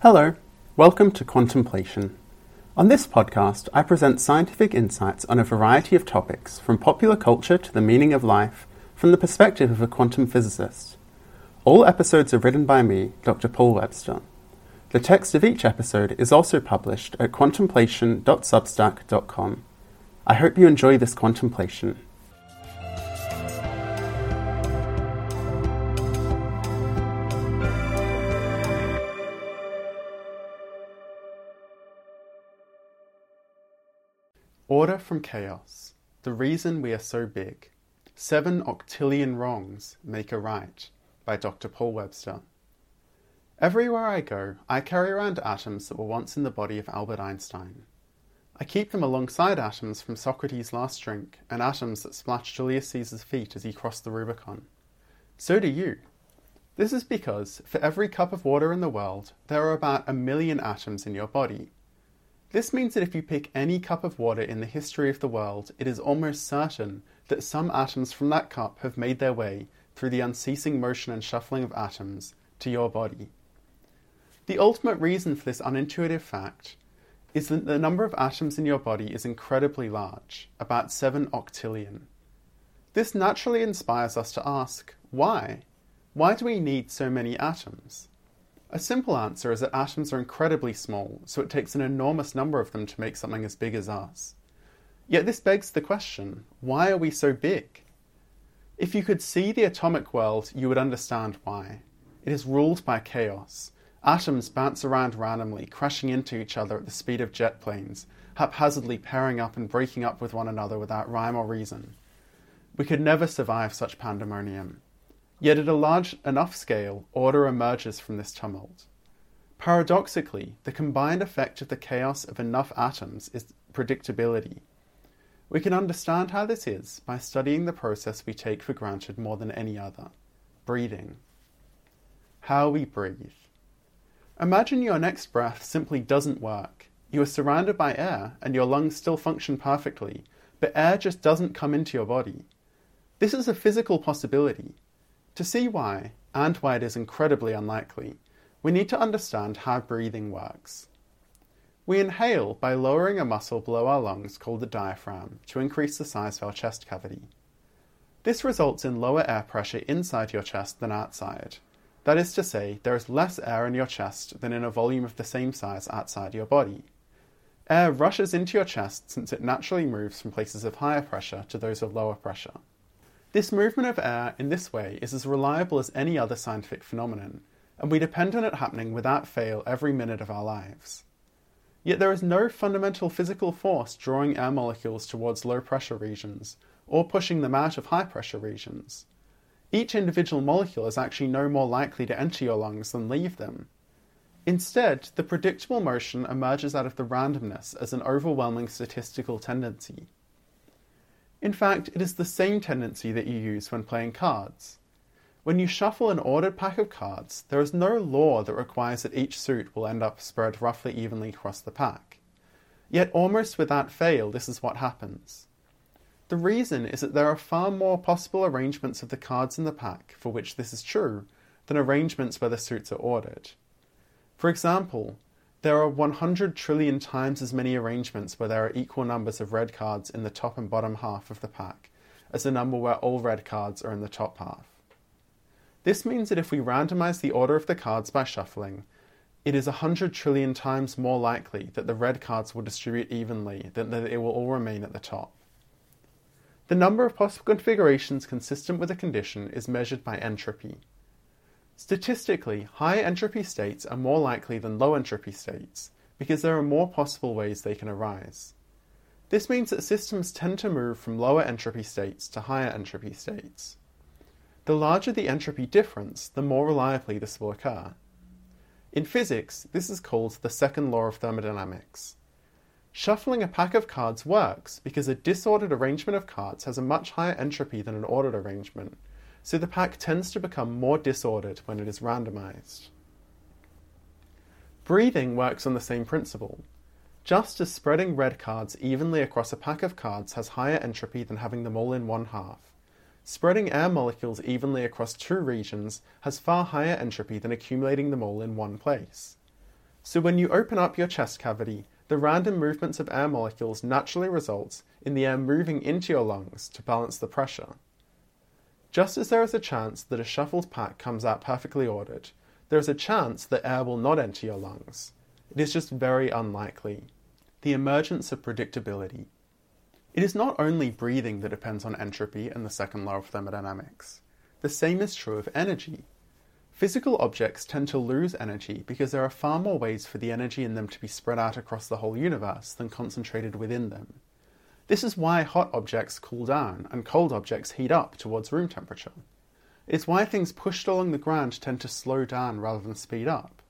Hello, welcome to Contemplation. On this podcast, I present scientific insights on a variety of topics, from popular culture to the meaning of life, from the perspective of a quantum physicist. All episodes are written by me, Dr. Paul Webster. The text of each episode is also published at contemplation.substack.com. I hope you enjoy this contemplation. Order from Chaos The Reason We Are So Big. Seven Octillion Wrongs Make a Right by Dr. Paul Webster. Everywhere I go, I carry around atoms that were once in the body of Albert Einstein. I keep them alongside atoms from Socrates' last drink and atoms that splashed Julius Caesar's feet as he crossed the Rubicon. So do you. This is because for every cup of water in the world, there are about a million atoms in your body. This means that if you pick any cup of water in the history of the world, it is almost certain that some atoms from that cup have made their way, through the unceasing motion and shuffling of atoms, to your body. The ultimate reason for this unintuitive fact is that the number of atoms in your body is incredibly large, about 7 octillion. This naturally inspires us to ask, why? Why do we need so many atoms? A simple answer is that atoms are incredibly small, so it takes an enormous number of them to make something as big as us. Yet this begs the question why are we so big? If you could see the atomic world, you would understand why. It is ruled by chaos. Atoms bounce around randomly, crashing into each other at the speed of jet planes, haphazardly pairing up and breaking up with one another without rhyme or reason. We could never survive such pandemonium. Yet at a large enough scale, order emerges from this tumult. Paradoxically, the combined effect of the chaos of enough atoms is predictability. We can understand how this is by studying the process we take for granted more than any other breathing. How we breathe. Imagine your next breath simply doesn't work. You are surrounded by air and your lungs still function perfectly, but air just doesn't come into your body. This is a physical possibility. To see why, and why it is incredibly unlikely, we need to understand how breathing works. We inhale by lowering a muscle below our lungs called the diaphragm to increase the size of our chest cavity. This results in lower air pressure inside your chest than outside. That is to say, there is less air in your chest than in a volume of the same size outside your body. Air rushes into your chest since it naturally moves from places of higher pressure to those of lower pressure. This movement of air in this way is as reliable as any other scientific phenomenon, and we depend on it happening without fail every minute of our lives. Yet there is no fundamental physical force drawing air molecules towards low pressure regions, or pushing them out of high pressure regions. Each individual molecule is actually no more likely to enter your lungs than leave them. Instead, the predictable motion emerges out of the randomness as an overwhelming statistical tendency. In fact, it is the same tendency that you use when playing cards. When you shuffle an ordered pack of cards, there is no law that requires that each suit will end up spread roughly evenly across the pack. Yet, almost without fail, this is what happens. The reason is that there are far more possible arrangements of the cards in the pack for which this is true than arrangements where the suits are ordered. For example, there are 100 trillion times as many arrangements where there are equal numbers of red cards in the top and bottom half of the pack as the number where all red cards are in the top half. This means that if we randomize the order of the cards by shuffling, it is 100 trillion times more likely that the red cards will distribute evenly than that they will all remain at the top. The number of possible configurations consistent with a condition is measured by entropy. Statistically, high entropy states are more likely than low entropy states because there are more possible ways they can arise. This means that systems tend to move from lower entropy states to higher entropy states. The larger the entropy difference, the more reliably this will occur. In physics, this is called the second law of thermodynamics. Shuffling a pack of cards works because a disordered arrangement of cards has a much higher entropy than an ordered arrangement, so the pack tends to become more disordered when it is randomized. Breathing works on the same principle. Just as spreading red cards evenly across a pack of cards has higher entropy than having them all in one half, spreading air molecules evenly across two regions has far higher entropy than accumulating them all in one place. So when you open up your chest cavity, the random movements of air molecules naturally results in the air moving into your lungs to balance the pressure. Just as there is a chance that a shuffled pack comes out perfectly ordered, there is a chance that air will not enter your lungs. It is just very unlikely. The emergence of predictability. It is not only breathing that depends on entropy and the second law of thermodynamics. The same is true of energy. Physical objects tend to lose energy because there are far more ways for the energy in them to be spread out across the whole universe than concentrated within them. This is why hot objects cool down and cold objects heat up towards room temperature. It's why things pushed along the ground tend to slow down rather than speed up.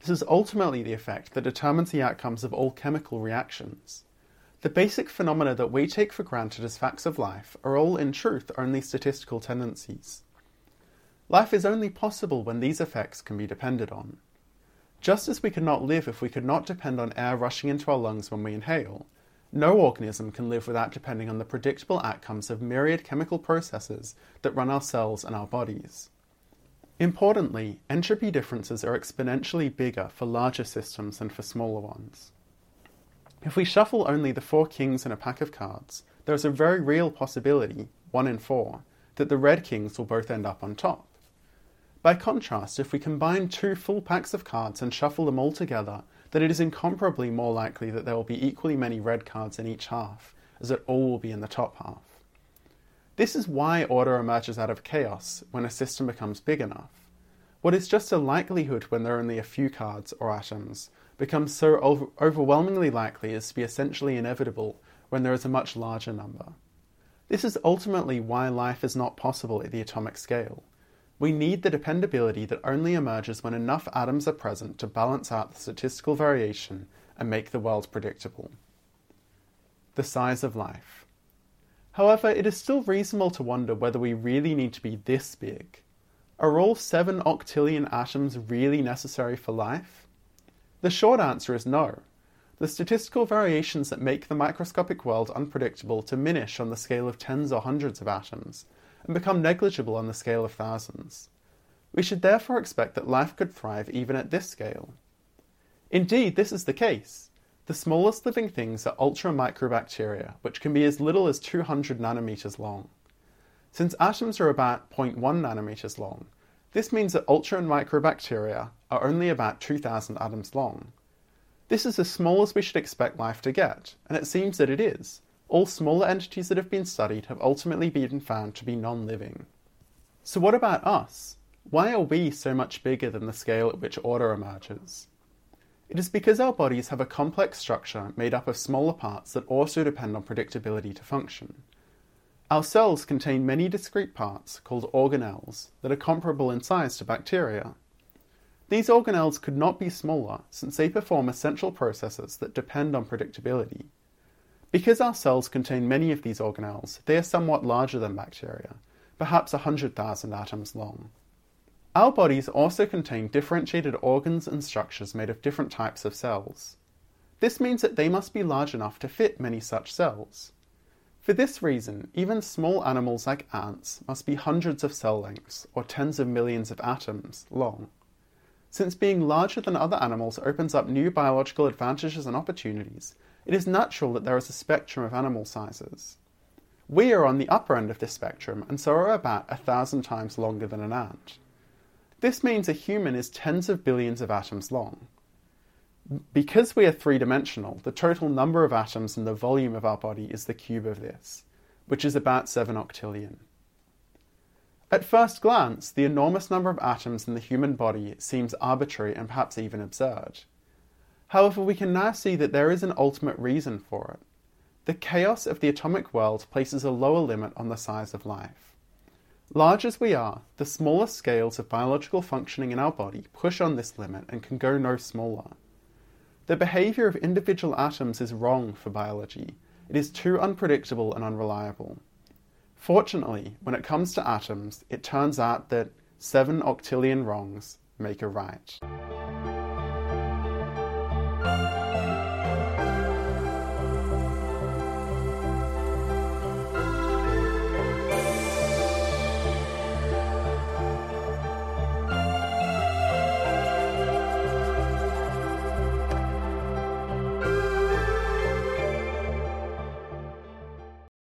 This is ultimately the effect that determines the outcomes of all chemical reactions. The basic phenomena that we take for granted as facts of life are all in truth only statistical tendencies. Life is only possible when these effects can be depended on. Just as we could not live if we could not depend on air rushing into our lungs when we inhale, no organism can live without depending on the predictable outcomes of myriad chemical processes that run our cells and our bodies. Importantly, entropy differences are exponentially bigger for larger systems than for smaller ones. If we shuffle only the four kings in a pack of cards, there is a very real possibility, one in four, that the red kings will both end up on top. By contrast, if we combine two full packs of cards and shuffle them all together, then it is incomparably more likely that there will be equally many red cards in each half, as that all will be in the top half. This is why order emerges out of chaos when a system becomes big enough. What is just a likelihood when there are only a few cards or atoms becomes so over- overwhelmingly likely as to be essentially inevitable when there is a much larger number. This is ultimately why life is not possible at the atomic scale. We need the dependability that only emerges when enough atoms are present to balance out the statistical variation and make the world predictable. The size of life. However, it is still reasonable to wonder whether we really need to be this big. Are all 7 octillion atoms really necessary for life? The short answer is no. The statistical variations that make the microscopic world unpredictable diminish on the scale of tens or hundreds of atoms, and become negligible on the scale of thousands. We should therefore expect that life could thrive even at this scale. Indeed, this is the case. The smallest living things are ultramicrobacteria, which can be as little as 200 nanometers long. Since atoms are about 0.1 nanometers long, this means that ultramicrobacteria are only about 2,000 atoms long. This is as small as we should expect life to get, and it seems that it is, all smaller entities that have been studied have ultimately been found to be non living. So, what about us? Why are we so much bigger than the scale at which order emerges? It is because our bodies have a complex structure made up of smaller parts that also depend on predictability to function. Our cells contain many discrete parts, called organelles, that are comparable in size to bacteria. These organelles could not be smaller since they perform essential processes that depend on predictability. Because our cells contain many of these organelles, they are somewhat larger than bacteria, perhaps 100,000 atoms long. Our bodies also contain differentiated organs and structures made of different types of cells. This means that they must be large enough to fit many such cells. For this reason, even small animals like ants must be hundreds of cell lengths, or tens of millions of atoms, long. Since being larger than other animals opens up new biological advantages and opportunities, it is natural that there is a spectrum of animal sizes. We are on the upper end of this spectrum and so are about a thousand times longer than an ant. This means a human is tens of billions of atoms long. Because we are three dimensional, the total number of atoms in the volume of our body is the cube of this, which is about 7 octillion. At first glance, the enormous number of atoms in the human body seems arbitrary and perhaps even absurd. However, we can now see that there is an ultimate reason for it. The chaos of the atomic world places a lower limit on the size of life. Large as we are, the smallest scales of biological functioning in our body push on this limit and can go no smaller. The behavior of individual atoms is wrong for biology. It is too unpredictable and unreliable. Fortunately, when it comes to atoms, it turns out that seven octillion wrongs make a right.